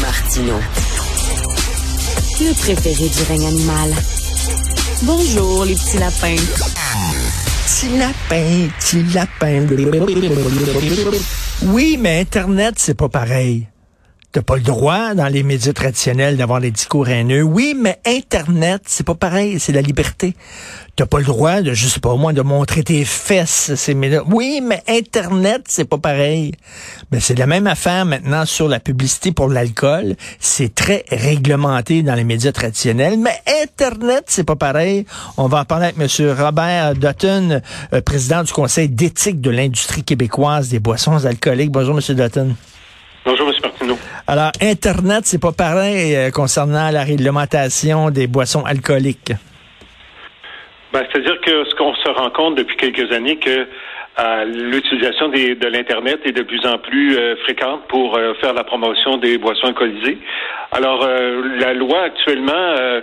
Martino. Le préféré du règne animal. Bonjour, les petits lapins. Petit lapin, petit lapin. Oui, mais Internet, c'est pas pareil. T'as pas le droit dans les médias traditionnels d'avoir des discours haineux. Oui, mais Internet, c'est pas pareil, c'est la liberté. T'as pas le droit de, je sais pas moi, de montrer tes fesses. C'est oui, mais Internet, c'est pas pareil. Mais c'est la même affaire maintenant sur la publicité pour l'alcool. C'est très réglementé dans les médias traditionnels, mais Internet, c'est pas pareil. On va en parler avec Monsieur Robert Dutton, euh, président du Conseil d'éthique de l'industrie québécoise des boissons alcooliques. Bonjour, Monsieur Dutton. Alors, Internet, c'est pas pareil euh, concernant la réglementation des boissons alcooliques. Ben, C'est-à-dire que ce qu'on se rend compte depuis quelques années que euh, l'utilisation de l'Internet est de plus en plus euh, fréquente pour faire la promotion des boissons alcoolisées. Alors, la loi actuellement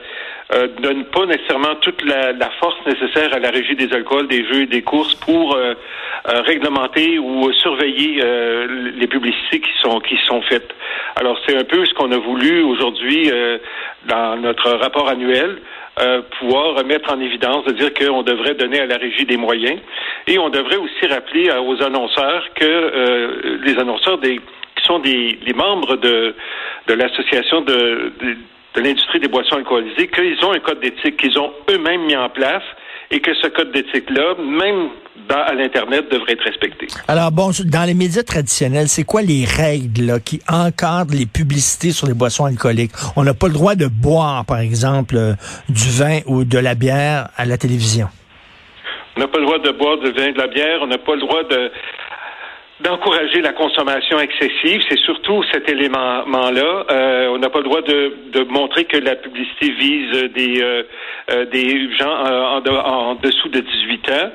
euh, donne pas nécessairement toute la, la, force nécessaire à la régie des alcools, des jeux et des courses pour euh, euh, réglementer ou surveiller les publicités qui sont qui sont faites. Alors c'est un peu ce qu'on a voulu aujourd'hui dans notre rapport annuel. pouvoir mettre en évidence de dire qu'on devrait donner à la régie des moyens et on devrait aussi rappeler aux annonceurs que les annonceurs des qui sont des les membres de de l'association de, de de l'industrie des boissons alcoolisées qu'ils ont un code d'éthique qu'ils ont eux-mêmes mis en place et que ce code d'éthique-là, même dans, à l'Internet, devrait être respecté. Alors bon, dans les médias traditionnels, c'est quoi les règles là, qui encadrent les publicités sur les boissons alcooliques? On n'a pas le droit de boire, par exemple, euh, du vin ou de la bière à la télévision. On n'a pas le droit de boire du vin, de la bière. On n'a pas le droit de d'encourager la consommation excessive. C'est surtout cet élément-là. Euh, on n'a pas le droit de, de, montrer que la publicité vise des, euh, euh des gens en, en, dessous de 18 ans.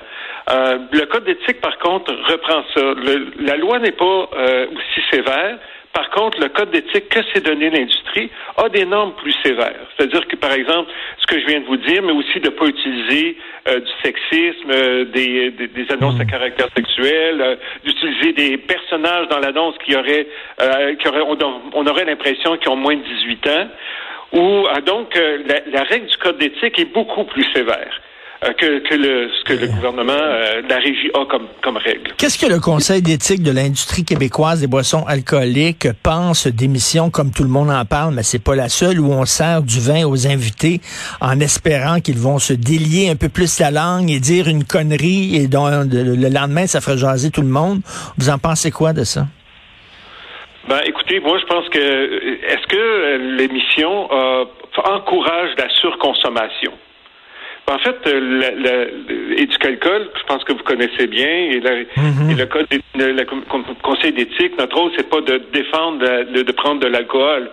Euh, le code d'éthique, par contre, reprend ça. Le, la loi n'est pas euh, aussi sévère. Par contre, le code d'éthique que s'est donné l'industrie a des normes plus sévères. C'est-à-dire que, par exemple, ce que je viens de vous dire, mais aussi de ne pas utiliser euh, du sexisme, euh, des, des, annonces à hmm. caractère sexuel, euh, d'utiliser des personnages dans l'annonce qui auraient, qui auraient on, aurait l'impression qu'ils ont moins de 18 ans. Ou donc la, la règle du code d'éthique est beaucoup plus sévère. Euh, que, le, ce que le gouvernement, euh, la régie a comme, comme règle. Qu'est-ce que le Conseil d'éthique de l'industrie québécoise des boissons alcooliques pense d'émissions comme tout le monde en parle, mais c'est pas la seule où on sert du vin aux invités en espérant qu'ils vont se délier un peu plus la langue et dire une connerie et dont le lendemain ça ferait jaser tout le monde? Vous en pensez quoi de ça? Ben, écoutez, moi, je pense que est-ce que l'émission euh, encourage la surconsommation? En fait, euh, le, et du je pense que vous connaissez bien, et, mm-hmm. le code, le, conseil d'éthique, notre rôle, c'est pas de défendre de, de prendre de l'alcool,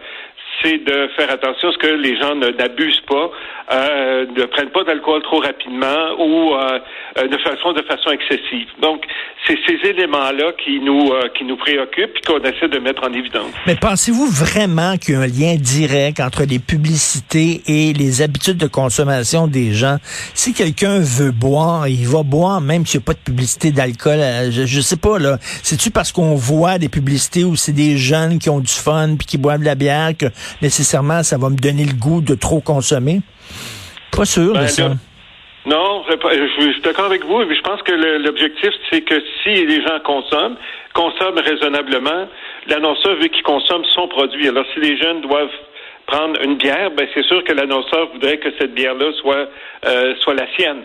c'est de faire attention à ce que les gens n'abusent pas, euh, ne prennent pas d'alcool trop rapidement ou euh, euh, de façon de façon excessive. Donc, c'est ces éléments-là qui nous euh, qui nous préoccupent et qu'on essaie de mettre en évidence. Mais pensez-vous vraiment qu'il y a un lien direct entre les publicités et les habitudes de consommation des gens? Si quelqu'un veut boire, il va boire même s'il n'y a pas de publicité d'alcool. Je, je sais pas là. C'est-tu parce qu'on voit des publicités où c'est des jeunes qui ont du fun puis qui boivent de la bière que nécessairement ça va me donner le goût de trop consommer? Pas sûr de ben, ça. Non, je, suis d'accord avec vous, je pense que l'objectif, c'est que si les gens consomment, consomment raisonnablement, l'annonceur veut qu'ils consomment son produit. Alors, si les jeunes doivent prendre une bière, ben c'est sûr que l'annonceur voudrait que cette bière-là soit euh, soit la sienne.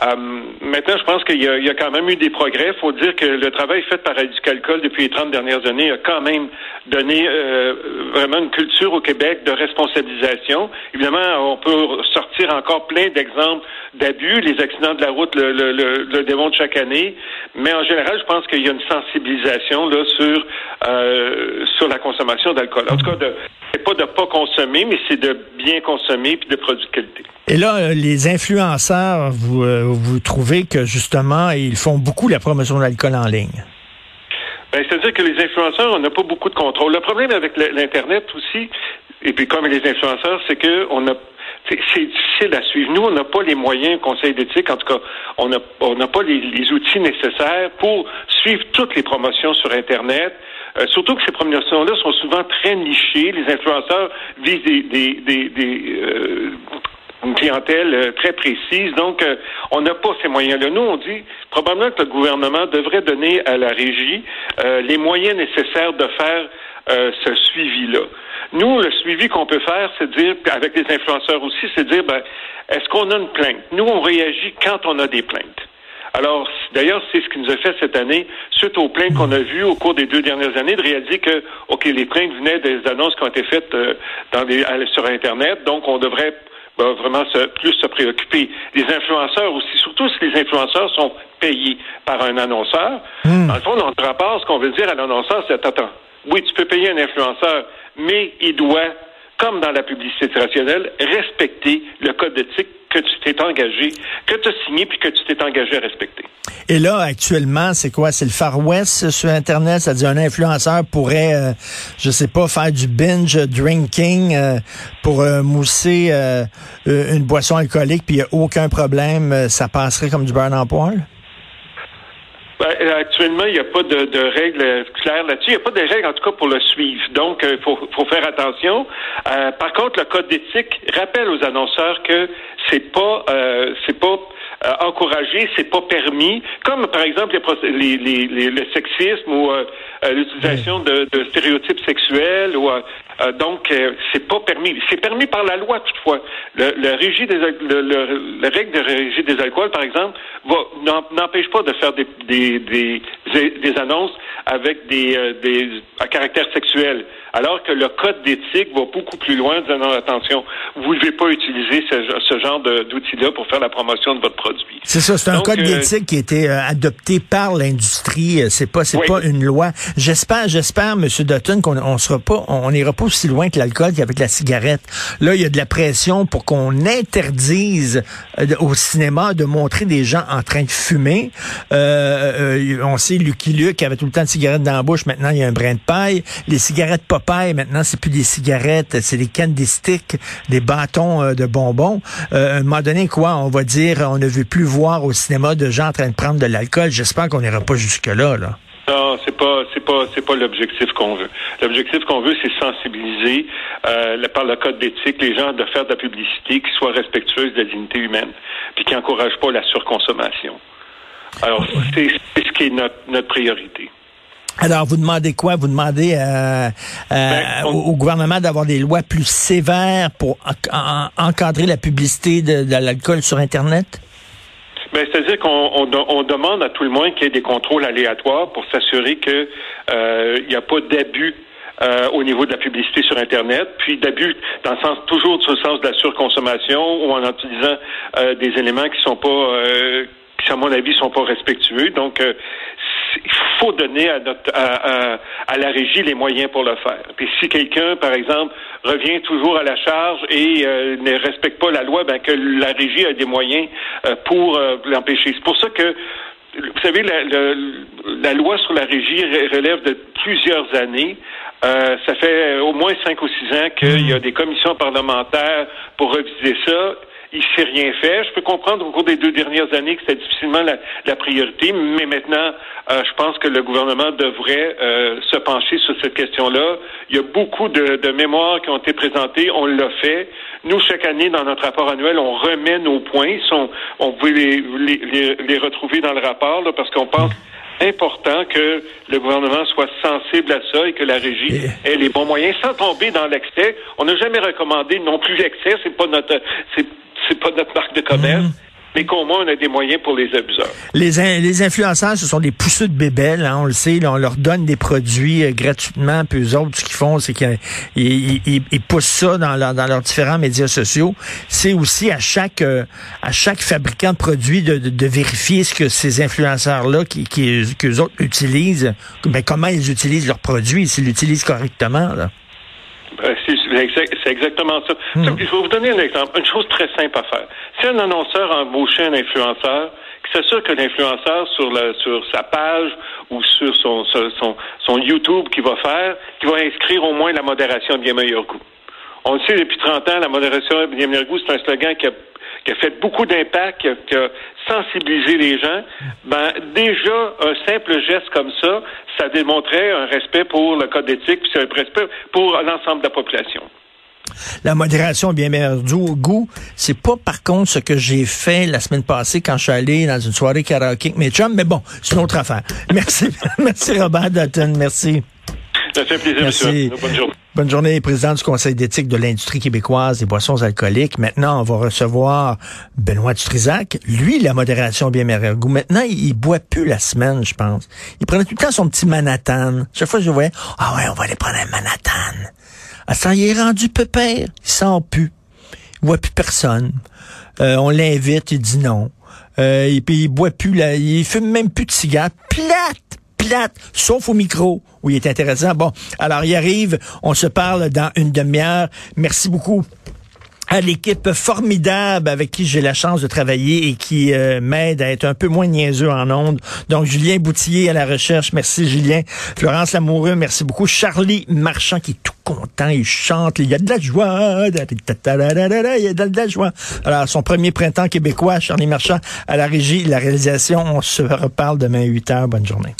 Euh, maintenant, je pense qu'il y, y, a quand même eu des progrès. Il faut dire que le travail fait par Éducalcool depuis les 30 dernières années a quand même donné euh, vraiment une culture au Québec de responsabilisation. Évidemment, on peut sortir encore plein d'exemples d'abus. Les accidents de la route le, le, le, démontrent chaque année. Mais en général, je pense qu'il y a une sensibilisation là sur euh, sur la consommation d'alcool. En tout cas, de, c'est pas de pas consommer, mais c'est de bien consommer puis de produits de qualité. Et là, euh, les influenceurs, vous, euh, vous trouvez que justement, ils font beaucoup la promotion de l'alcool en ligne? Ben, c'est-à-dire que les influenceurs, on n'a pas beaucoup de contrôle. Le problème avec l'Internet aussi, et puis comme les influenceurs, c'est que on a c'est difficile à suivre. Nous, on n'a pas les moyens, conseil d'éthique, en tout cas, on n'a on pas les, outils nécessaires pour suivre toutes les promotions sur Internet, Euh, surtout que ces promotions-là sont souvent très nichées. Les influenceurs visent des, des, des, des euh, une clientèle euh, très précise. Donc, on n'a pas ces moyens-là. Nous, on dit probablement que le gouvernement devrait donner à la régie les moyens nécessaires de faire ce suivi-là. Nous, le suivi qu'on peut faire, c'est dire, avec les influenceurs aussi, c'est dire, ben, est-ce qu'on a une plainte? Nous, on réagit quand on a des plaintes. Alors, d'ailleurs, c'est ce qui nous a fait cette année, suite aux plaintes qu'on a vues au cours des deux dernières années, de réaliser que, OK, les plaintes venaient des annonces qui ont été faites euh, dans sur Internet, donc on devrait ben, vraiment plus se préoccuper. Les influenceurs aussi, surtout si les influenceurs sont payés par un annonceur. Hmm. Dans le fond, dans le rapport, ce qu'on veut dire à l'annonceur, c'est attends, oui, tu peux payer un influenceur, mais il doit, comme dans la publicité traditionnelle, respecter le code d'éthique que tu t'es engagé, que tu as signé puis que tu t'es engagé à respecter. Et là, actuellement, c'est quoi? C'est le Far West sur Internet? C'est-à-dire un influenceur pourrait, euh, je sais pas, faire du binge drinking euh, pour euh, mousser une boisson alcoolique puis il n'y a aucun problème, ça passerait comme du beurre en poil? Ben, actuellement, il n'y a pas de, de règles claires là-dessus. Il n'y a pas de règles, en tout cas, pour le suivre. Donc, il faut, faut, faire attention. par contre, le code d'éthique rappelle aux annonceurs que c'est pas, euh, c'est pas euh, encouragé, c'est pas permis, comme par exemple les, les, les, le sexisme ou euh, euh, l'utilisation de, de, stéréotypes sexuels ou donc c'est pas permis. C'est permis par la loi toutefois. Le, le régime des le, le, règle de régie des alcools, par exemple, n'empêche pas de faire des, des, des, des annonces avec des, des à caractère sexuel. Alors que le code d'éthique va beaucoup plus loin, disant non, attention, vous ne devez pas utiliser ce, ce genre d'outils-là pour faire la promotion de votre produit. C'est ça, c'est un code euh, d'éthique qui a été euh, adopté par l'industrie. Euh, c'est pas, c'est pas une loi. J'espère, j'espère, Monsieur Dutton, qu'on on sera pas, on n'ira pas aussi loin que l'alcool qu'avec la cigarette. Là, il y a de la pression pour qu'on interdise au cinéma de montrer des gens en train de fumer. on sait Lucky Luke avait tout le temps de cigarettes dans la bouche. Maintenant, il y a un brin de paille. Les cigarettes Popeye, maintenant, c'est plus des cigarettes, c'est des cannes des sticks, des bâtons de bonbons. à un moment donné, quoi, on va dire, on a vu plus voir au cinéma de gens en train de prendre de l'alcool. J'espère qu'on n'ira pas jusque-là. Là. Non, c'est pas, c'est pas, c'est pas l'objectif qu'on veut. L'objectif qu'on veut, c'est sensibiliser euh, par le code d'éthique les gens de faire de la publicité qui soit respectueuse de la dignité humaine, puis qui n'encourage pas la surconsommation. Alors, c'est, ce qui est notre, notre priorité. Alors, vous demandez quoi? Vous demandez euh, euh, ben, au, gouvernement d'avoir des lois plus sévères pour encadrer la publicité de l'alcool sur Internet? Ben, c'est-à-dire qu'on on, demande à tout le monde qu'il y ait des contrôles aléatoires pour s'assurer qu'il euh, n'y a pas d'abus euh, au niveau de la publicité sur Internet, puis d'abus dans le sens toujours sur le sens de la surconsommation ou en utilisant euh, des éléments qui sont pas euh, qui, à mon avis, sont pas respectueux. Donc, il faut donner à, notre, à, à, la régie les moyens pour le faire. Puis si quelqu'un, par exemple, revient toujours à la charge et euh, ne respecte pas la loi, ben que la régie a des moyens euh, pour euh, l'empêcher. C'est pour ça que vous savez, la, la, loi sur la régie relève de plusieurs années. ça fait au moins cinq ou six ans qu'il y a des commissions parlementaires pour reviser ça il s'est rien fait. Je peux comprendre au cours des deux dernières années que c'était difficilement la, priorité, mais maintenant, euh, je pense que le gouvernement devrait euh, se pencher sur cette question-là. Il y a beaucoup de, mémoires qui ont été présentées, on l'a fait. Nous, chaque année, dans notre rapport annuel, on remet nos points. on peut les, les, retrouver dans le rapport parce qu'on pense important que le gouvernement soit sensible à ça et que la régie ait les bons moyens sans tomber dans l'excès. On n'a jamais recommandé non plus l'excès, c'est pas notre c'est c'est pas notre marque de commerce. Mhm. Mais qu'au moins, on a des moyens pour les abuseurs. Les, les influenceurs, ce sont des pousseux de bébelles, hein, on le sait. on leur donne des produits euh, gratuitement, puis eux autres, ce qu'ils font, c'est qu'ils ils, poussent ça dans, dans leurs différents médias sociaux. C'est aussi à chaque euh, à chaque fabricant de produits de, de, vérifier ce que ces influenceurs-là, qui, qui, qu'eux autres utilisent, mais comment ils utilisent leurs produits, s'ils l'utilisent correctement. Là. Ben, c'est exactement ça. Hmm. Je vais vous donner un exemple, une chose très simple à faire. Si un annonceur embauche un influenceur, qui s'assure que l'influenceur sur, sur sa page ou sur son, son, son YouTube qu'il va faire, qui va inscrire au moins la modération bien meilleur goût. On le sait depuis 30 ans, la modération bien meilleur goût, c'est un slogan qui a qui a fait beaucoup d'impact, qui, a sensibilisé les gens, ben déjà un simple geste comme ça, ça démontrait un respect pour le code d'éthique, puis c'est un respect pour l'ensemble de la population. La modération bien meilleur goût, c'est pas par contre ce que j'ai fait la semaine passée quand je suis allé dans une soirée karaoke avec mes chums, mais bon, c'est une autre affaire. Merci, merci Robert Dutton, merci. Ça fait plaisir, Merci. Bonne journée. Bonne journée, président du Conseil d'éthique de l'industrie québécoise des boissons alcooliques. Maintenant, on va recevoir Benoît Dutrisac. Lui, la modération bien meilleur goût. Maintenant, il, boit plus la semaine, je pense. Il prenait tout le temps son petit Manhattan. Chaque fois je voyais, ah ouais, on va aller prendre un Manhattan. Ah, ça, il est rendu pépère. Il sent plus. Il voit plus personne. Euh, on l'invite, il dit non. Euh, et puis il boit plus, là, il fume même plus de cigares. Plate! sauf au micro, où il est intéressant. Bon, alors il arrive, on se parle dans une demi-heure. Merci beaucoup à l'équipe formidable avec qui j'ai la chance de travailler et qui euh, m'aide à être un peu moins niaiseux en ondes. Donc, Julien Boutillier à la recherche. Merci, Julien. Florence Lamoureux, merci beaucoup. Charlie Marchand qui est tout content. Il chante. Il y a de la joie. Il y a de la joie. Alors, son premier printemps québécois, Charlie Marchand à la régie, la réalisation. On se reparle demain à 8 heures. Bonne journée.